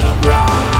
end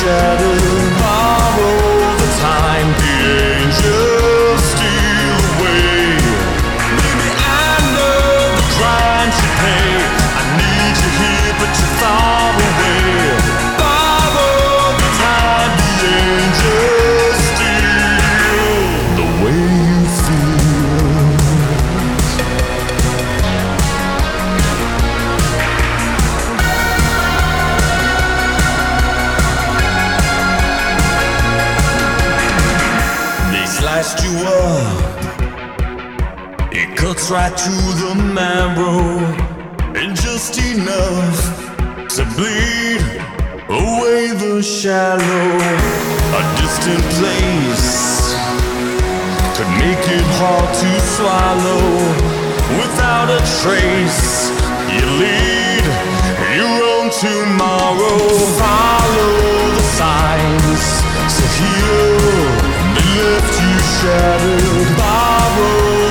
shadows right to the marrow, and just enough to bleed away the shallow. A distant place could make it hard to swallow. Without a trace, you lead your own tomorrow. Follow the signs, so heal the lift you shattered. Borrow